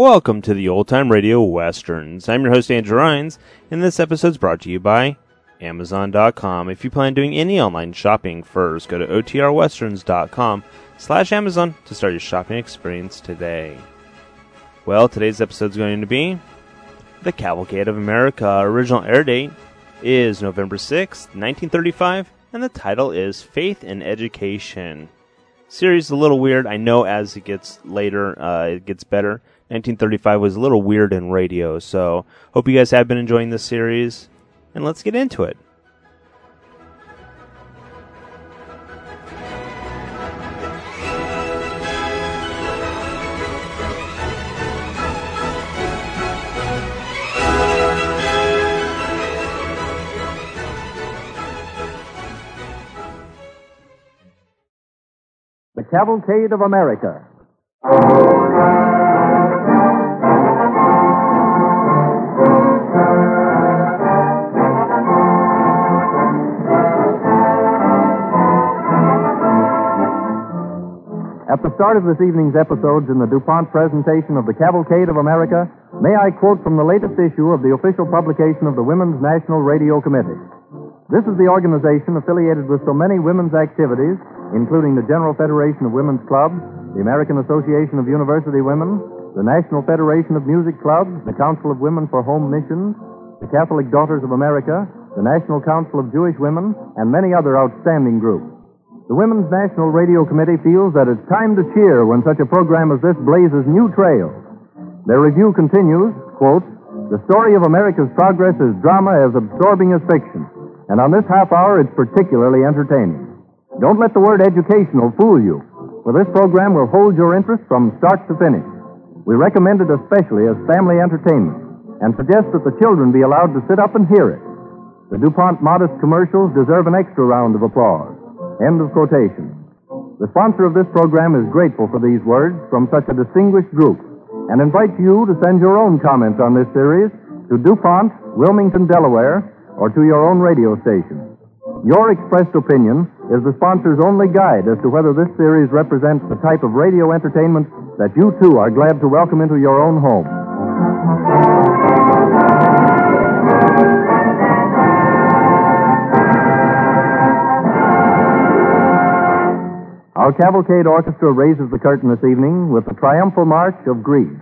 Welcome to the Old Time Radio Westerns. I'm your host, Andrew Rhynes, and this episode is brought to you by Amazon.com. If you plan doing any online shopping first, go to OTRWesterns.com slash Amazon to start your shopping experience today. Well, today's episode is going to be The Cavalcade of America. Original air date is November 6th, 1935, and the title is Faith in Education. Series a little weird. I know as it gets later, uh, it gets better. 1935 was a little weird in radio, so hope you guys have been enjoying this series, and let's get into it. The Cavalcade of America. At the start of this evening's episodes in the DuPont presentation of the Cavalcade of America, may I quote from the latest issue of the official publication of the Women's National Radio Committee. This is the organization affiliated with so many women's activities, including the General Federation of Women's Clubs, the American Association of University Women, the National Federation of Music Clubs, the Council of Women for Home Missions, the Catholic Daughters of America, the National Council of Jewish Women, and many other outstanding groups. The Women's National Radio Committee feels that it's time to cheer when such a program as this blazes new trails. Their review continues, quote, The story of America's progress is drama as absorbing as fiction, and on this half hour it's particularly entertaining. Don't let the word educational fool you, for this program will hold your interest from start to finish. We recommend it especially as family entertainment, and suggest that the children be allowed to sit up and hear it. The DuPont modest commercials deserve an extra round of applause. End of quotation. The sponsor of this program is grateful for these words from such a distinguished group and invites you to send your own comments on this series to DuPont, Wilmington, Delaware, or to your own radio station. Your expressed opinion is the sponsor's only guide as to whether this series represents the type of radio entertainment that you too are glad to welcome into your own home. Our Cavalcade Orchestra raises the curtain this evening with the triumphal march of Greece.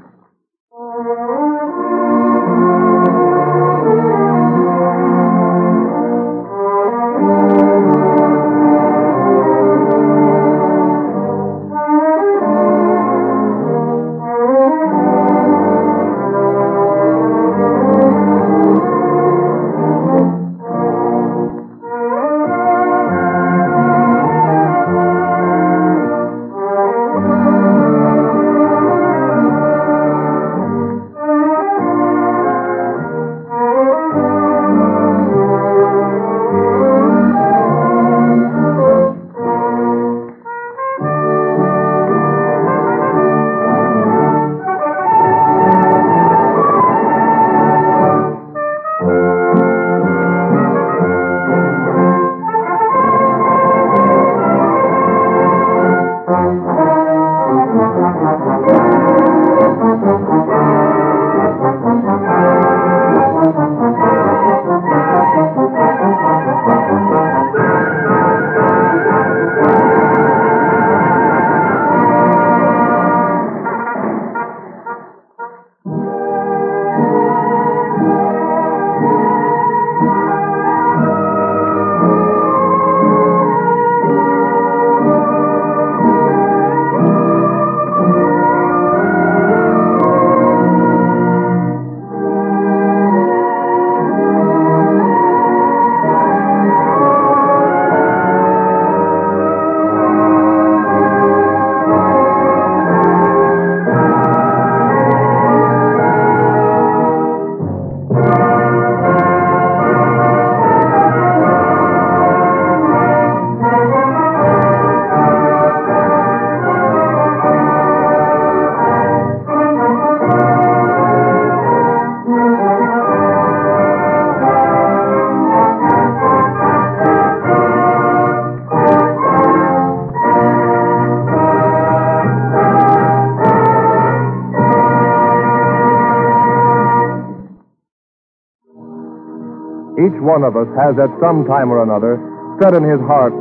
One of us has at some time or another said in his heart,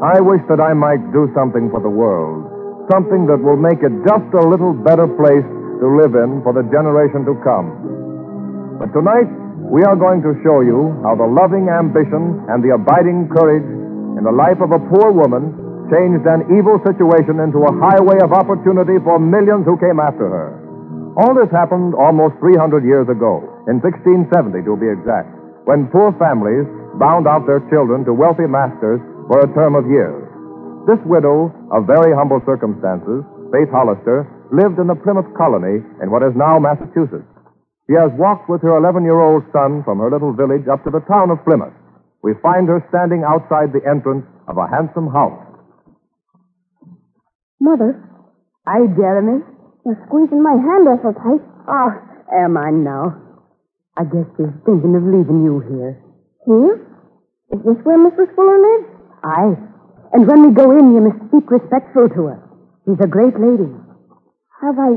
I wish that I might do something for the world, something that will make it just a little better place to live in for the generation to come. But tonight, we are going to show you how the loving ambition and the abiding courage in the life of a poor woman changed an evil situation into a highway of opportunity for millions who came after her. All this happened almost 300 years ago, in 1670 to be exact, when poor families bound out their children to wealthy masters for a term of years. This widow of very humble circumstances, Faith Hollister, lived in the Plymouth colony in what is now Massachusetts. She has walked with her 11 year old son from her little village up to the town of Plymouth. We find her standing outside the entrance of a handsome house. Mother, Hi, Jeremy. you're squeezing my hand awful tight. Oh, am I now? I guess she's thinking of leaving you here. Here? Is this where Mrs. Fuller lives? Aye. And when we go in, you must speak respectful to her. She's a great lady. Have I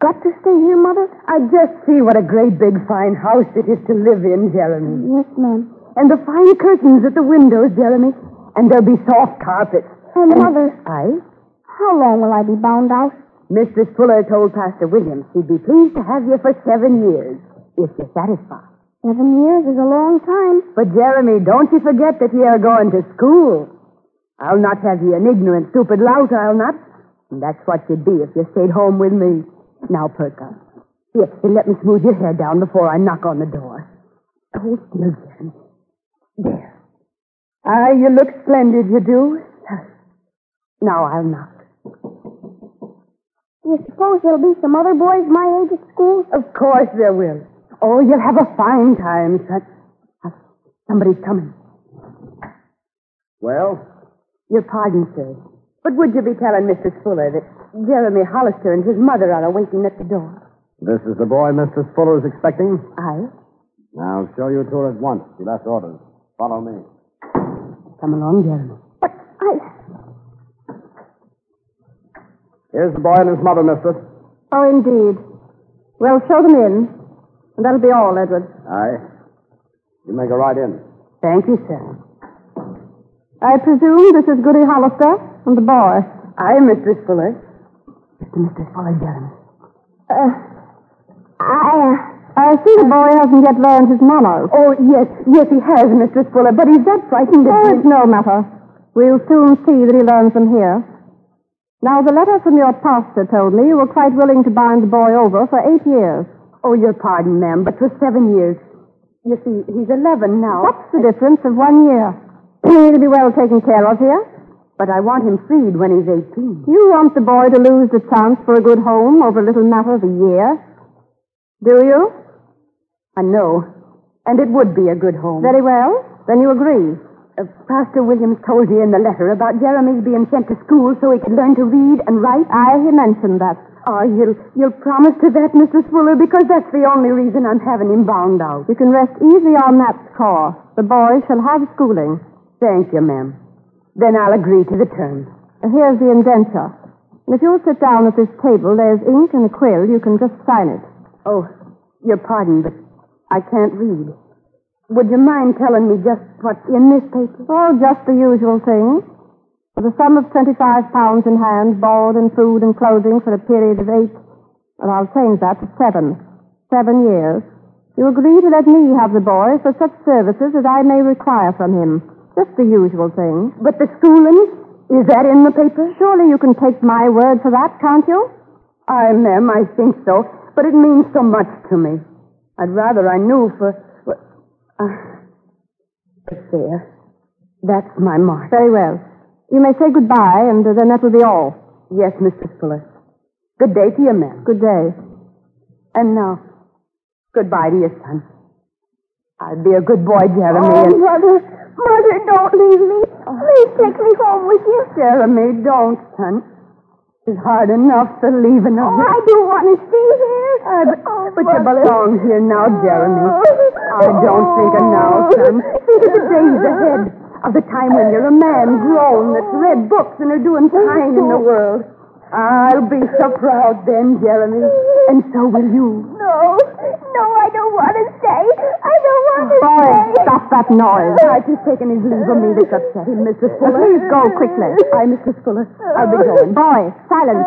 got to stay here, Mother? I just see what a great big fine house it is to live in, Jeremy. Yes, ma'am. And the fine curtains at the windows, Jeremy. And there'll be soft carpets. And, Mother, Aye? how long will I be bound out? Mrs. Fuller told Pastor Williams she'd be pleased to have you for seven years, if you're satisfied. Seven years is a long time. But, Jeremy, don't you forget that you're going to school. I'll not have you an ignorant, stupid lout, I'll not. And that's what you'd be if you stayed home with me. Now, perk up. Here, here, let me smooth your hair down before I knock on the door. Hold still, Jeremy. There. Ah, you look splendid, you do. Now I'll knock. Do you suppose there'll be some other boys my age at school? Of course there will. Oh, you'll have a fine time, son. Uh, Somebody's coming. Well? Your pardon, sir. But would you be telling Mrs. Fuller that Jeremy Hollister and his mother are awaiting at the door? This is the boy Mrs. Fuller is expecting? Aye. I'll show you to her at once. She left orders. Follow me. Come along, Jeremy. But I. Here's the boy and his mother, mistress. Oh, indeed. Well, show them in. And that'll be all, Edward. Aye. You may go right in. Thank you, sir. I presume this is Goody Hollister and the boy. Aye, Mistress Fuller. Mr. Mr. Fuller, Jeremy. Uh, I, uh, I see the boy hasn't yet learned his manners. Oh, yes, yes, he has, Mistress Fuller, but he's that frightened Oh, that it's no matter. We'll soon see that he learns them here. Now, the letter from your pastor told me you were quite willing to bind the boy over for eight years. Oh, your pardon, ma'am, but for seven years. You see, he's 11 now. What's the difference of one year? He'll be well taken care of here. But I want him freed when he's 18. You want the boy to lose the chance for a good home over a little matter of a year? Do you? I know. And it would be a good home. Very well. Then you agree. Uh, Pastor Williams told you in the letter about Jeremy's being sent to school so he could learn to read and write. I he mentioned that. Oh, you'll, you'll promise to that, Mrs. Fuller, because that's the only reason I'm having him bound out. You can rest easy on that score. The boy shall have schooling. Thank you, ma'am. Then I'll agree to the terms. Here's the indenture. If you'll sit down at this table, there's ink and a quill. You can just sign it. Oh, your pardon, but I can't read. Would you mind telling me just what's in this paper? Oh, just the usual thing. For the sum of 25 pounds in hand, board and food and clothing for a period of eight, well, I'll change that to seven. Seven years. You agree to let me have the boy for such services as I may require from him. Just the usual thing. But the schooling? Is that in the paper? Surely you can take my word for that, can't you? Aye, ma'am, I think so. But it means so much to me. I'd rather I knew for. for uh, there. That's my mark. Very well. You may say goodbye, and uh, then that will be all. Yes, Mrs. Fuller. Good day to you, ma'am. Good day. And now, goodbye to your son. I'll be a good boy, Jeremy. Oh, and... Mother, Mother, don't leave me. Please take me home with you. Jeremy, don't, son. It's hard enough to leaving of Oh. I do want to stay here. Uh, but, Oh, but you Mother. belong here now, Jeremy. I don't think of now, son. Think of the days ahead. Of the time when you're a man grown that's read books and are doing fine in the world. I'll be so proud then, Jeremy. And so will you. No, no, I don't want to stay. I don't want to Boy, stay. stop that noise. Right, he's taken his leave of me that's upset him, Mrs. Fuller. Please go quickly. I, Mrs. Fuller. I'll be going. Boy, silence.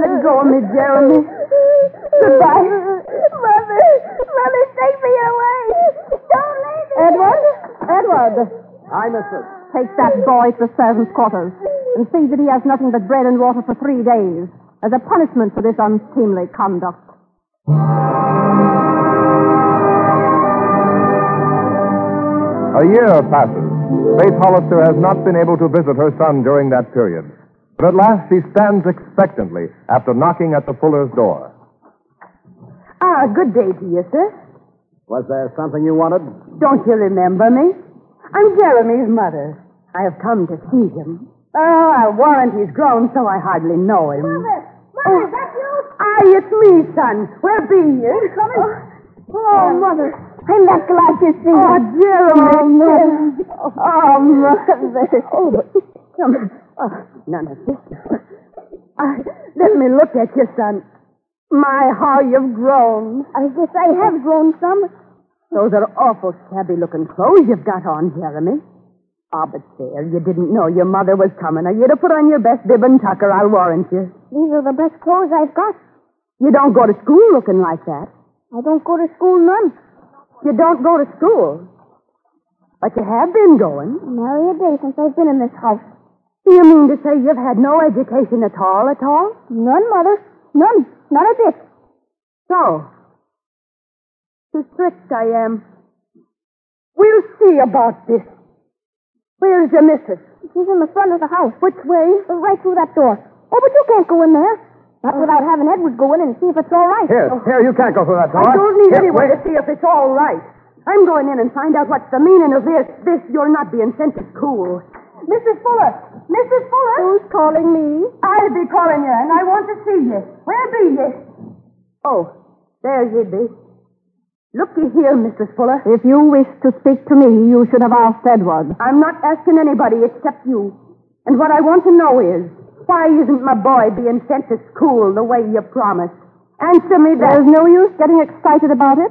Let go of me, Jeremy. Goodbye. Mother, Mother, take me away. Don't leave me. Edward? Edward, Hi, mistress. take that boy to the servants' quarters and see that he has nothing but bread and water for three days as a punishment for this unseemly conduct. A year passes. Faith Hollister has not been able to visit her son during that period. But at last she stands expectantly after knocking at the Fuller's door. Ah, good day to you, sir. Was there something you wanted? Don't you remember me? I'm Jeremy's mother. I have come to see him. Oh, I'll warrant he's grown so I hardly know him. Mother, Mother, is that you? Aye, it's me, son. Where be you? Coming. Oh, mother. I'm not glad to see Oh, you. Jeremy. Oh, mother. Oh, but come on. Oh, none of this. Uh, let me look at you, son. My, how you've grown. I guess I have grown some. Those are awful shabby looking clothes you've got on, Jeremy. Ah, but there, you didn't know your mother was coming, or you'd have put on your best bib and tucker, I'll warrant you. These are the best clothes I've got. You don't go to school looking like that. I don't go to school none. You don't go to school. But you have been going. Nary a day since I've been in this house. Do you mean to say you've had no education at all, at all? None, Mother. None. Not a bit. So, too strict I am. We'll see about this. Where's your missus? She's in the front of the house. Which way? Right through that door. Oh, but you can't go in there. Not without having Edward go in and see if it's all right. Here, here, you can't go through that door. I don't need Here, anyone wait. to see if it's all right. I'm going in and find out what's the meaning of this. This, you're not being sent to school. Mrs. Fuller! Mrs. Fuller! Who's calling me? I'll be calling you, and I want to see you. Where be you? Oh, there you be. Looky here, Mrs. Fuller. If you wish to speak to me, you should have asked Edward. I'm not asking anybody except you. And what I want to know is, why isn't my boy being sent to school the way you promised? Answer me that. There's no use getting excited about it.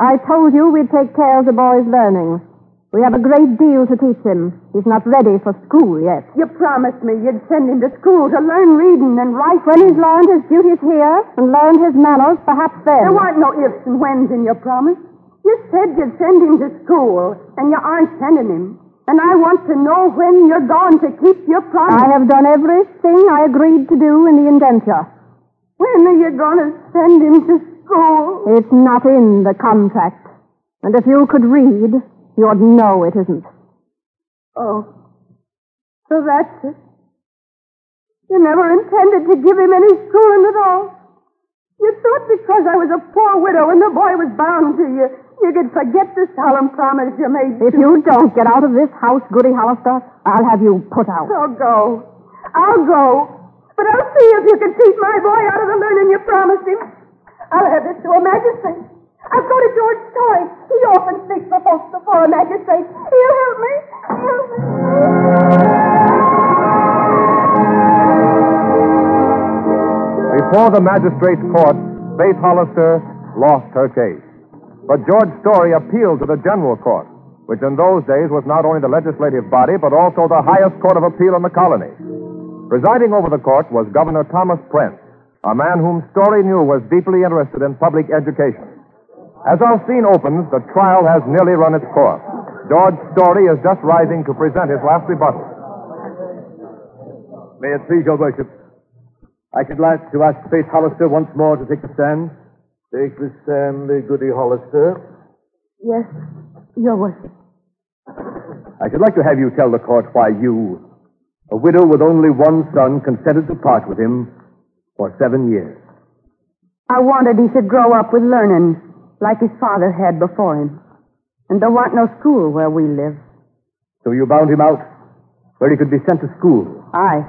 I told you we'd take care of the boy's learning. We have a great deal to teach him. He's not ready for school yet. You promised me you'd send him to school to learn reading and writing. When he's learned his duties here and learned his manners, perhaps then. There weren't no ifs and whens in your promise. You said you'd send him to school, and you aren't sending him. And I want to know when you're going to keep your promise. I have done everything I agreed to do in the indenture. When are you going to send him to school? It's not in the contract. And if you could read, you'd know it isn't. Oh, so that's it. You never intended to give him any schooling at all. You thought because I was a poor widow and the boy was bound to you, you could forget the solemn promise you made. If you don't get out of this house, Goody Hollister, I'll have you put out. I'll go. I'll go. But I'll see if you can keep my boy out of the learning you promised him. I'll have this to a magistrate. I'll go to George Story. He often speaks for folks before a magistrate. He'll help me. Before the magistrate's court, Faith Hollister lost her case. But George Story appealed to the general court, which in those days was not only the legislative body, but also the highest court of appeal in the colony. Presiding over the court was Governor Thomas Prince, a man whom Story knew was deeply interested in public education. As our scene opens, the trial has nearly run its course. George Story is just rising to present his last rebuttal. May it please your worship. I should like to ask Faith Hollister once more to take the stand. Take the stand, the Goody Hollister. Yes, your worship. I should like to have you tell the court why you, a widow with only one son, consented to part with him for seven years. I wanted he should grow up with learning like his father had before him. And there weren't no school where we live. So you bound him out where he could be sent to school. Aye.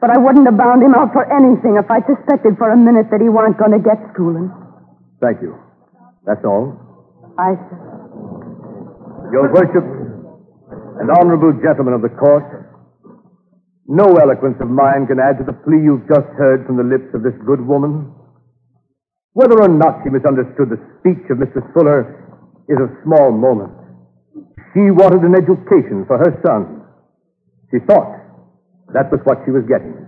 But I wouldn't have bound him out for anything if I suspected for a minute that he weren't going to get schooling. Thank you. That's all. I Your worship and honorable gentlemen of the court, no eloquence of mine can add to the plea you've just heard from the lips of this good woman. Whether or not she misunderstood the speech of Mr. Fuller is of small moment. She wanted an education for her son. She thought that was what she was getting.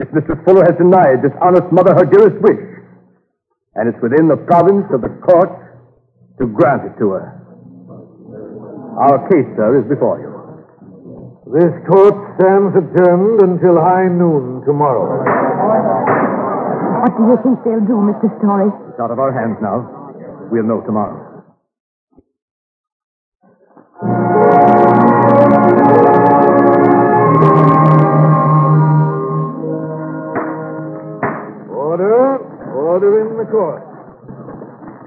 If Mr. Fuller has denied this honest mother her dearest wish, and it's within the province of the court to grant it to her. Our case, sir, is before you. This court stands adjourned until high noon tomorrow. What do you think they'll do, Mr. Story? It's out of our hands now. We'll know tomorrow. Order. Order in the court.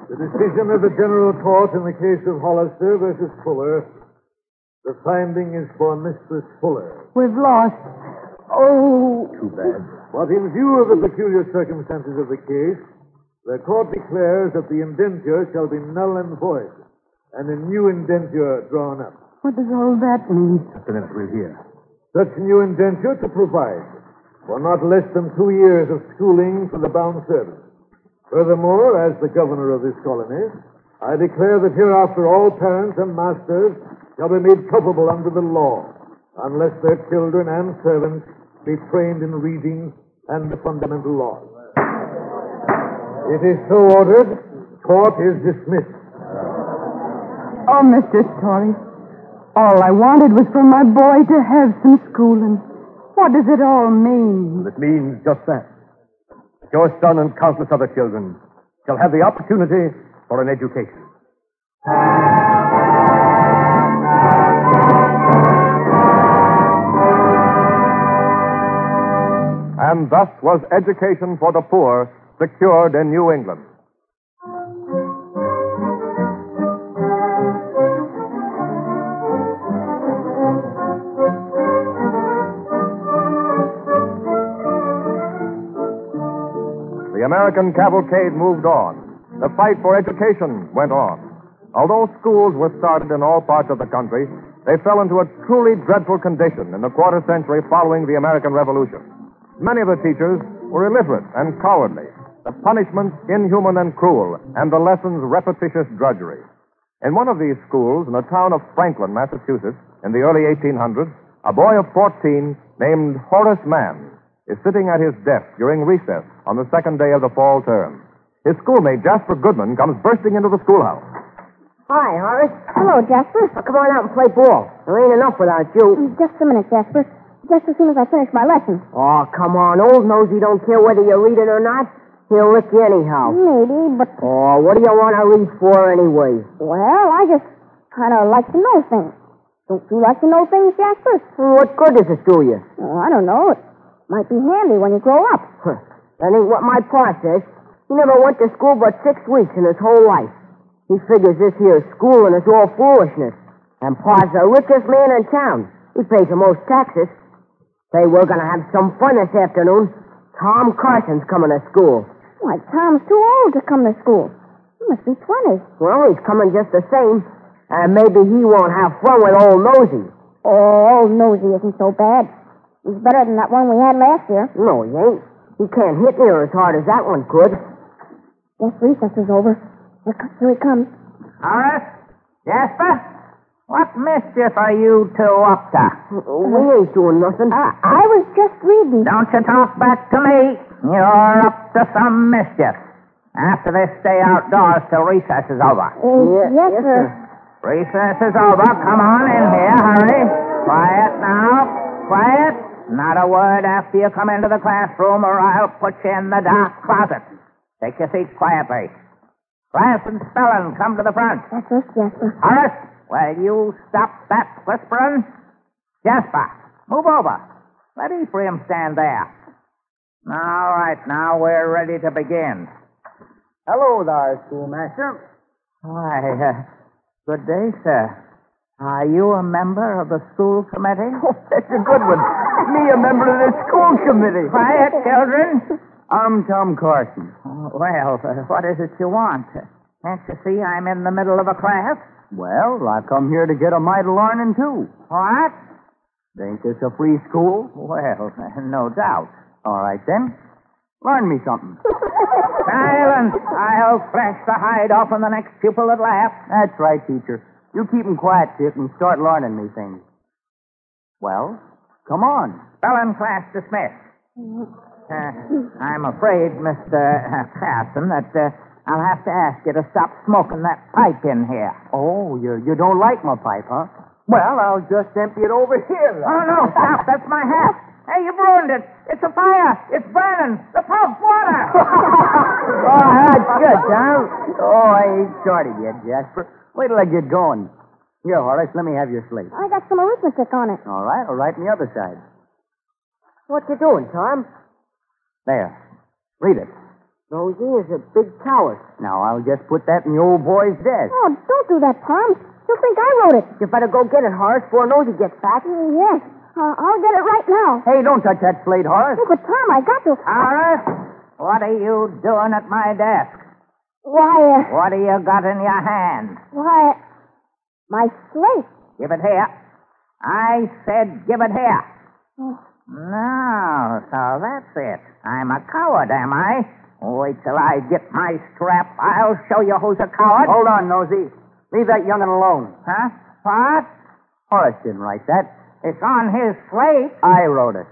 The decision of the General Court in the case of Hollister versus Fuller. The finding is for Mistress Fuller. We've lost. Oh. Too bad. But in view of the peculiar circumstances of the case, the court declares that the indenture shall be null and void, and a new indenture drawn up. What does all that mean? Just a minute, we'll hear. Such new indenture to provide for not less than two years of schooling for the bound servants. Furthermore, as the governor of this colony, I declare that hereafter all parents and masters shall be made culpable under the law, unless their children and servants be trained in reading and the fundamental laws. It is so ordered. Court is dismissed. Oh, Mr. Story. All I wanted was for my boy to have some schooling. What does it all mean? It means just that. Your son and countless other children shall have the opportunity for an education. And thus was education for the poor secured in New England. The American cavalcade moved on. The fight for education went on. Although schools were started in all parts of the country, they fell into a truly dreadful condition in the quarter century following the American Revolution. Many of the teachers were illiterate and cowardly, the punishments inhuman and cruel, and the lessons repetitious drudgery. In one of these schools, in the town of Franklin, Massachusetts, in the early 1800s, a boy of 14 named Horace Mann is sitting at his desk during recess on the second day of the fall term. His schoolmate, Jasper Goodman, comes bursting into the schoolhouse. Hi, Horace. Hello, Jasper. Well, come on out and play ball. There ain't enough without you. Just a minute, Jasper. Just as soon as I finish my lesson. Oh, come on. Old Nosey don't care whether you read it or not. He'll lick you anyhow. Maybe, but, Oh, what do you want to read for anyway? well, I just kind of like to know things. Don't you like to know things, Jasper? Hmm, what good does it do you? Oh, I don't know. It might be handy when you grow up. Huh. That ain't what my pa says. He never went to school but six weeks in his whole life. He figures this here schooling is all foolishness. And pa's the richest man in town. He pays the most taxes. Say, we're gonna have some fun this afternoon. Tom Carson's coming to school. Why, Tom's too old to come to school. He must be 20. Well, he's coming just the same. And maybe he won't have fun with old Nosey. Oh, old Nosy isn't so bad. He's better than that one we had last year. No, he ain't. He can't hit near as hard as that one could. Guess recess is over. Here, here he comes. Horace? Jasper? What mischief are you two up to? We ain't doing nothing. I, I was just reading. Don't you talk back to me. You're up to some mischief. After this, stay outdoors till recess is over. Uh, yes, sir. Recess is over. Come on in here. Hurry. Quiet now. Quiet. Not a word after you come into the classroom, or I'll put you in the dark closet. Take your seats quietly. Class and spelling, come to the front. That's us, Jasper. Horace, will you stop that whispering? Jasper, move over. Let Ephraim stand there. All right, now we're ready to begin. Hello there, schoolmaster. Why, uh, good day, sir. Are you a member of the school committee? Oh, that's a good one. Me, a member of the school committee. Quiet, children. I'm Tom Carson. Oh, well, uh, what is it you want? Can't you see I'm in the middle of a class? Well, I've come here to get a mite of learning, too. What? Ain't this a free school? Well, no doubt. All right, then. Learn me something. Silence! I'll flash the hide off on the next pupil that laughs. That's right, teacher. You keep 'em quiet, Dick, and start learning me things. Well, come on. Spelling class dismissed. Uh, I'm afraid, Mr. Carson, that uh, I'll have to ask you to stop smoking that pipe in here. Oh, you, you don't like my pipe, huh? Well, I'll just empty it over here. then. Oh, no, stop. That's my hat. Hey, you've ruined it. It's a fire. It's burning. The pump water. oh, that's good, Tom. Oh, I ain't started yet, Jasper. Wait till I get going. Here, Horace, let me have your slate. I got some arithmetic on it. All right, I'll write on the other side. What you doing, Tom? There. Read it. Nosy is a big coward. Now, I'll just put that in the old boy's desk. Oh, don't do that, Tom. You'll think I wrote it. You better go get it, Horace, before Nosy gets back. Uh, yes. Uh, I'll get it right now. Hey, don't touch that slate, Horace. Oh, but Tom, I got to. Horace, what are you doing at my desk? Why, uh, What do you got in your hand? why, my slate. Give it here. I said give it here. Oh. No, so that's it. I'm a coward, am I? Wait till I get my strap. I'll show you who's a coward. Hold on, Nosey. Leave that young'un alone. Huh? What? Horace didn't write that. It's on his slate. I wrote it.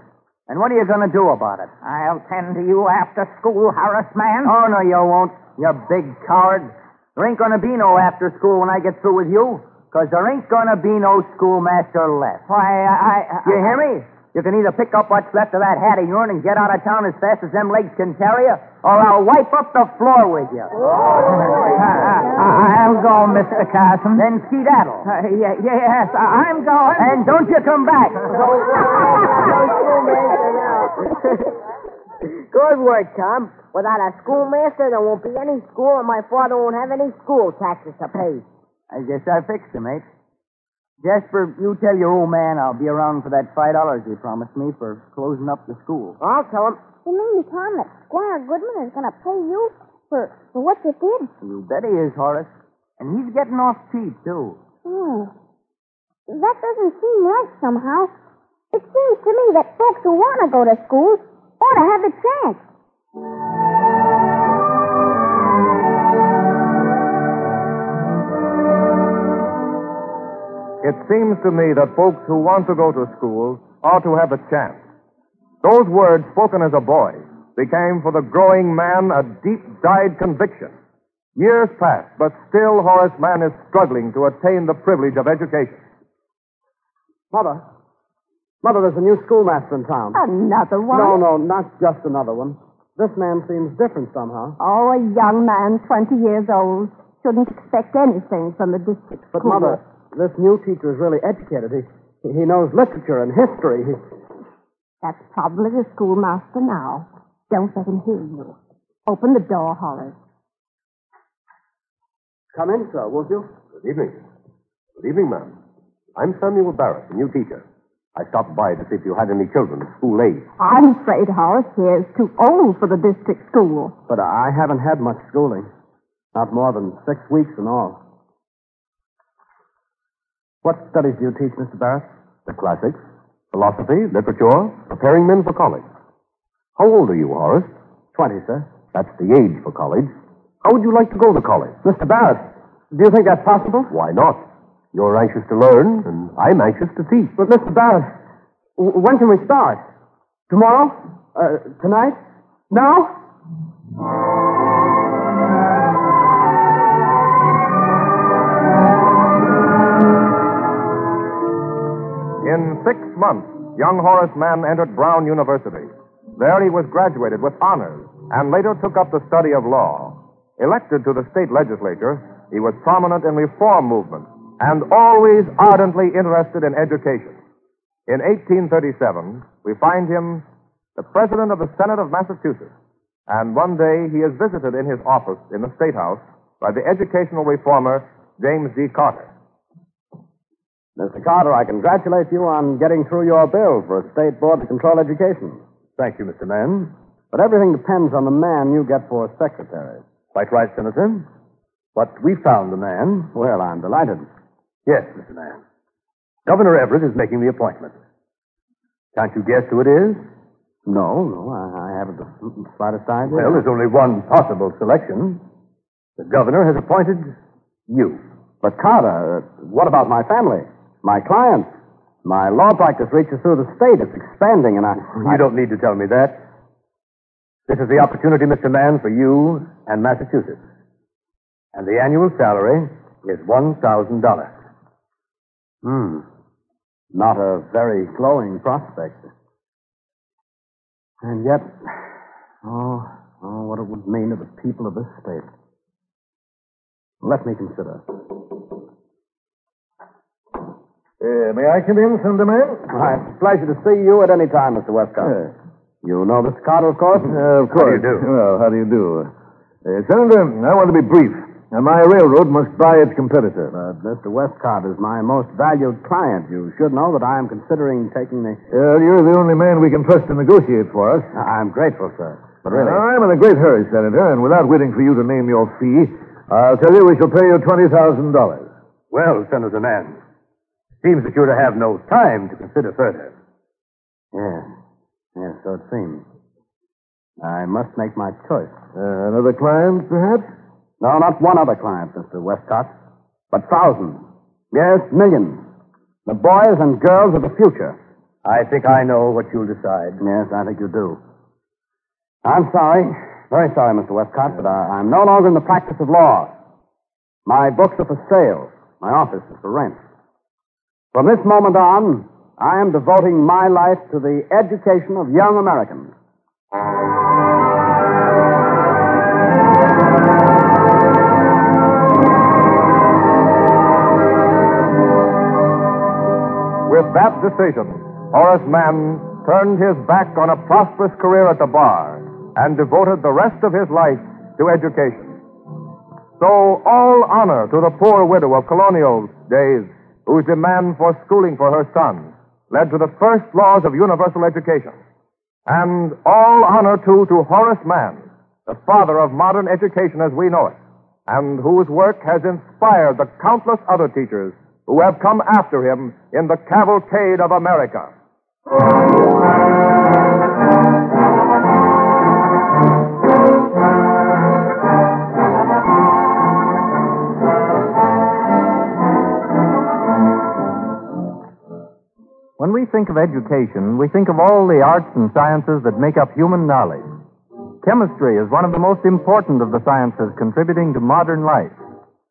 And what are you going to do about it? I'll tend to you after school, Horace Mann. Oh, no, you won't. You big coward. There ain't going to be no after school when I get through with you. Because there ain't going to be no schoolmaster left. Why, I, I. You hear me? You can either pick up what's left of that hat of yourn and get out of town as fast as them legs can carry you, or I'll wipe up the floor with you. I'll go, Mr. Carson. Then skedaddle. Uh, ye- yes, I- I'm going. And don't you come back. Good work, Tom. Without a schoolmaster, there won't be any school, and my father won't have any school taxes to pay. I guess I fixed him, mate. Jasper, you tell your old man I'll be around for that five dollars he promised me for closing up the school. I'll tell him. You mean, Tom, that Squire Goodman is going to pay you for, for what you did? You bet he is, Horace. And he's getting off cheap, too. Hmm. That doesn't seem right somehow. It seems to me that folks who want to go to school ought to have the chance. It seems to me that folks who want to go to school ought to have a chance. Those words spoken as a boy became for the growing man a deep dyed conviction. Years pass, but still Horace Mann is struggling to attain the privilege of education. Mother. Mother, there's a new schoolmaster in town. Another one? No, no, not just another one. This man seems different somehow. Oh, a young man, 20 years old. Shouldn't expect anything from the district But, school. Mother, this new teacher is really educated. He, he knows literature and history. He, That's probably the schoolmaster now. Don't let him hear you. Open the door, Horace. come in, sir, won't you? Good evening. Good evening, ma'am. I'm Samuel Barrett, the new teacher. I stopped by to see if you had any children of school age. I'm afraid Horace here is too old for the district school. But I haven't had much schooling. Not more than six weeks in all. What studies do you teach, Mr. Barrett? The classics, philosophy, literature, preparing men for college. How old are you, Horace? Twenty, sir. That's the age for college. How would you like to go to college? Mr. Barrett, do you think that's possible? Why not? You're anxious to learn, and I'm anxious to teach. But, Mr. Barrett, w- when can we start? Tomorrow? Uh, tonight? Now? In six months, young Horace Mann entered Brown University. There he was graduated with honors and later took up the study of law. Elected to the state legislature, he was prominent in reform movements and always ardently interested in education. In 1837, we find him the president of the Senate of Massachusetts, and one day he is visited in his office in the State House by the educational reformer James D. Carter. Mr. Carter, I congratulate you on getting through your bill for a state board to control education. Thank you, Mr. Mann. But everything depends on the man you get for secretary. Quite right, Senator. But we found the man. Well, I'm delighted. Yes, Mr. Mann. Governor Everett is making the appointment. Can't you guess who it is? No, no, I, I haven't the slightest idea. Well, there's only one possible selection. The governor has appointed you. But Carter, uh, what about my family? My clients? My law practice reaches through the state. It's expanding, and I. You don't need to tell me that. This is the opportunity, Mr. Mann, for you and Massachusetts. And the annual salary is $1,000. Hmm. Not a very glowing prospect. And yet, oh, oh, what it would mean to the people of this state. Let me consider. Uh, may I come in, Senator Mann? Why, it's a pleasure to see you at any time, Mr. Westcott. You know Mr. Carter, of course? Uh, of How do course. you do? Well, how do you do? Uh, Senator, I want to be brief. Now, my railroad must buy its competitor. But Mr. Westcott is my most valued client. You should know that I am considering taking the. Uh, you're the only man we can trust to negotiate for us. I'm grateful, sir. But really. I'm in a great hurry, Senator, and without waiting for you to name your fee, I'll tell you we shall pay you $20,000. Well, Senator Mann, seems that you're to have no time to consider further. Yes. Yes, so it seems. I must make my choice. Uh, another client, perhaps? No, not one other client, Mr. Westcott, but thousands. Yes, millions. The boys and girls of the future. I think I know what you'll decide. Yes, I think you do. I'm sorry, very sorry, Mr. Westcott, but I, I'm no longer in the practice of law. My books are for sale. My office is for rent. From this moment on, I am devoting my life to the education of young Americans. With that decision, Horace Mann turned his back on a prosperous career at the bar and devoted the rest of his life to education. So, all honor to the poor widow of colonial days whose demand for schooling for her son led to the first laws of universal education. And all honor, too, to Horace Mann, the father of modern education as we know it, and whose work has inspired the countless other teachers who have come after him in the cavalcade of America. When we think of education, we think of all the arts and sciences that make up human knowledge. Chemistry is one of the most important of the sciences contributing to modern life,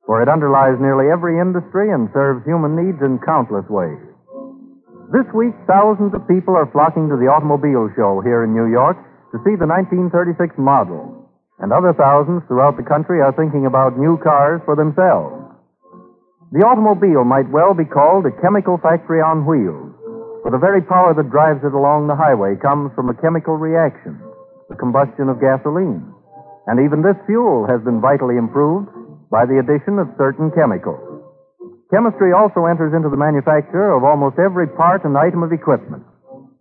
for it underlies nearly every industry and serves human needs in countless ways. This week, thousands of people are flocking to the automobile show here in New York to see the 1936 model, and other thousands throughout the country are thinking about new cars for themselves. The automobile might well be called a chemical factory on wheels, for the very power that drives it along the highway comes from a chemical reaction, the combustion of gasoline. And even this fuel has been vitally improved by the addition of certain chemicals. Chemistry also enters into the manufacture of almost every part and item of equipment.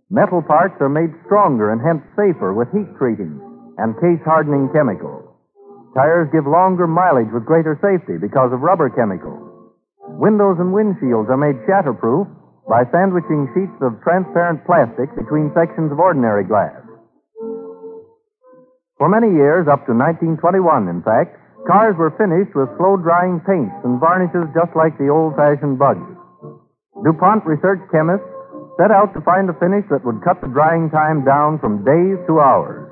Metal parts are made stronger and hence safer with heat treating and case hardening chemicals. Tires give longer mileage with greater safety because of rubber chemicals. Windows and windshields are made shatterproof by sandwiching sheets of transparent plastic between sections of ordinary glass. For many years, up to 1921, in fact, cars were finished with slow drying paints and varnishes just like the old fashioned buggy. DuPont research chemists set out to find a finish that would cut the drying time down from days to hours.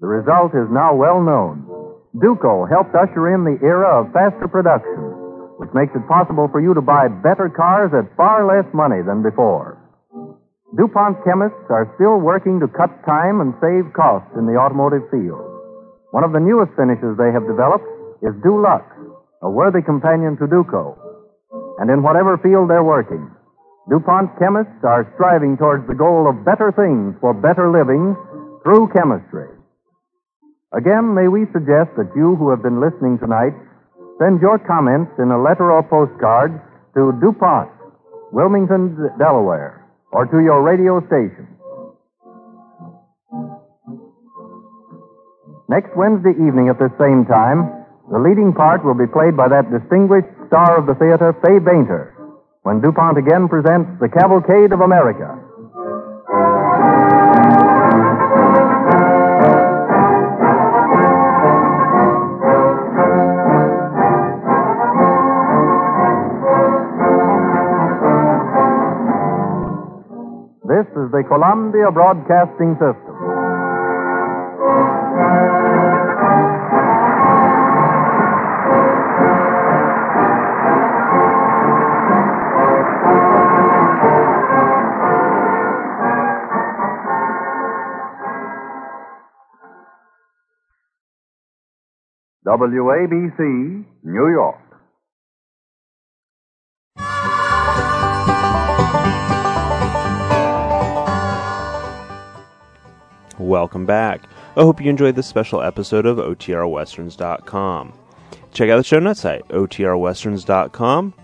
The result is now well known. Duco helped usher in the era of faster production, which makes it possible for you to buy better cars at far less money than before. DuPont chemists are still working to cut time and save costs in the automotive field. One of the newest finishes they have developed is Dulux, a worthy companion to Duco. And in whatever field they're working, DuPont chemists are striving towards the goal of better things for better living through chemistry. Again, may we suggest that you who have been listening tonight send your comments in a letter or postcard to DuPont, Wilmington, Delaware, or to your radio station. Next Wednesday evening at the same time, the leading part will be played by that distinguished star of the theater, Fay Bainter, when DuPont again presents The Cavalcade of America. The Columbia Broadcasting System. WABC, New York. Welcome back. I hope you enjoyed this special episode of OTRWesterns.com. Check out the show notes site, OTRWesterns.com.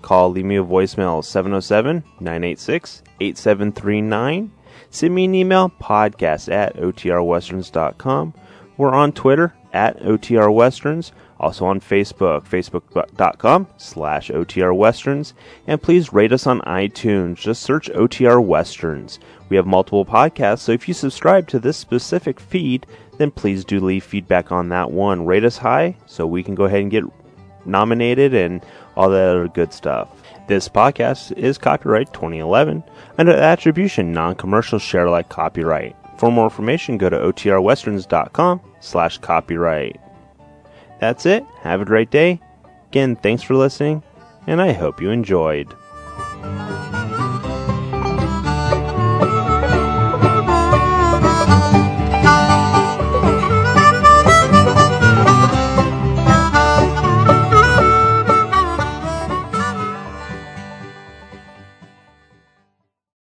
Call, leave me a voicemail, 707 986 8739. Send me an email, podcast at OTRWesterns.com. We're on Twitter at OTR Westerns, also on Facebook, facebook.com slash OTR Westerns, and please rate us on iTunes. Just search OTR Westerns. We have multiple podcasts, so if you subscribe to this specific feed, then please do leave feedback on that one. Rate us high so we can go ahead and get nominated and all that other good stuff. This podcast is copyright 2011 under attribution non-commercial share alike copyright. For more information, go to otrwesterns.com slash copyright. That's it. Have a great day. Again, thanks for listening, and I hope you enjoyed.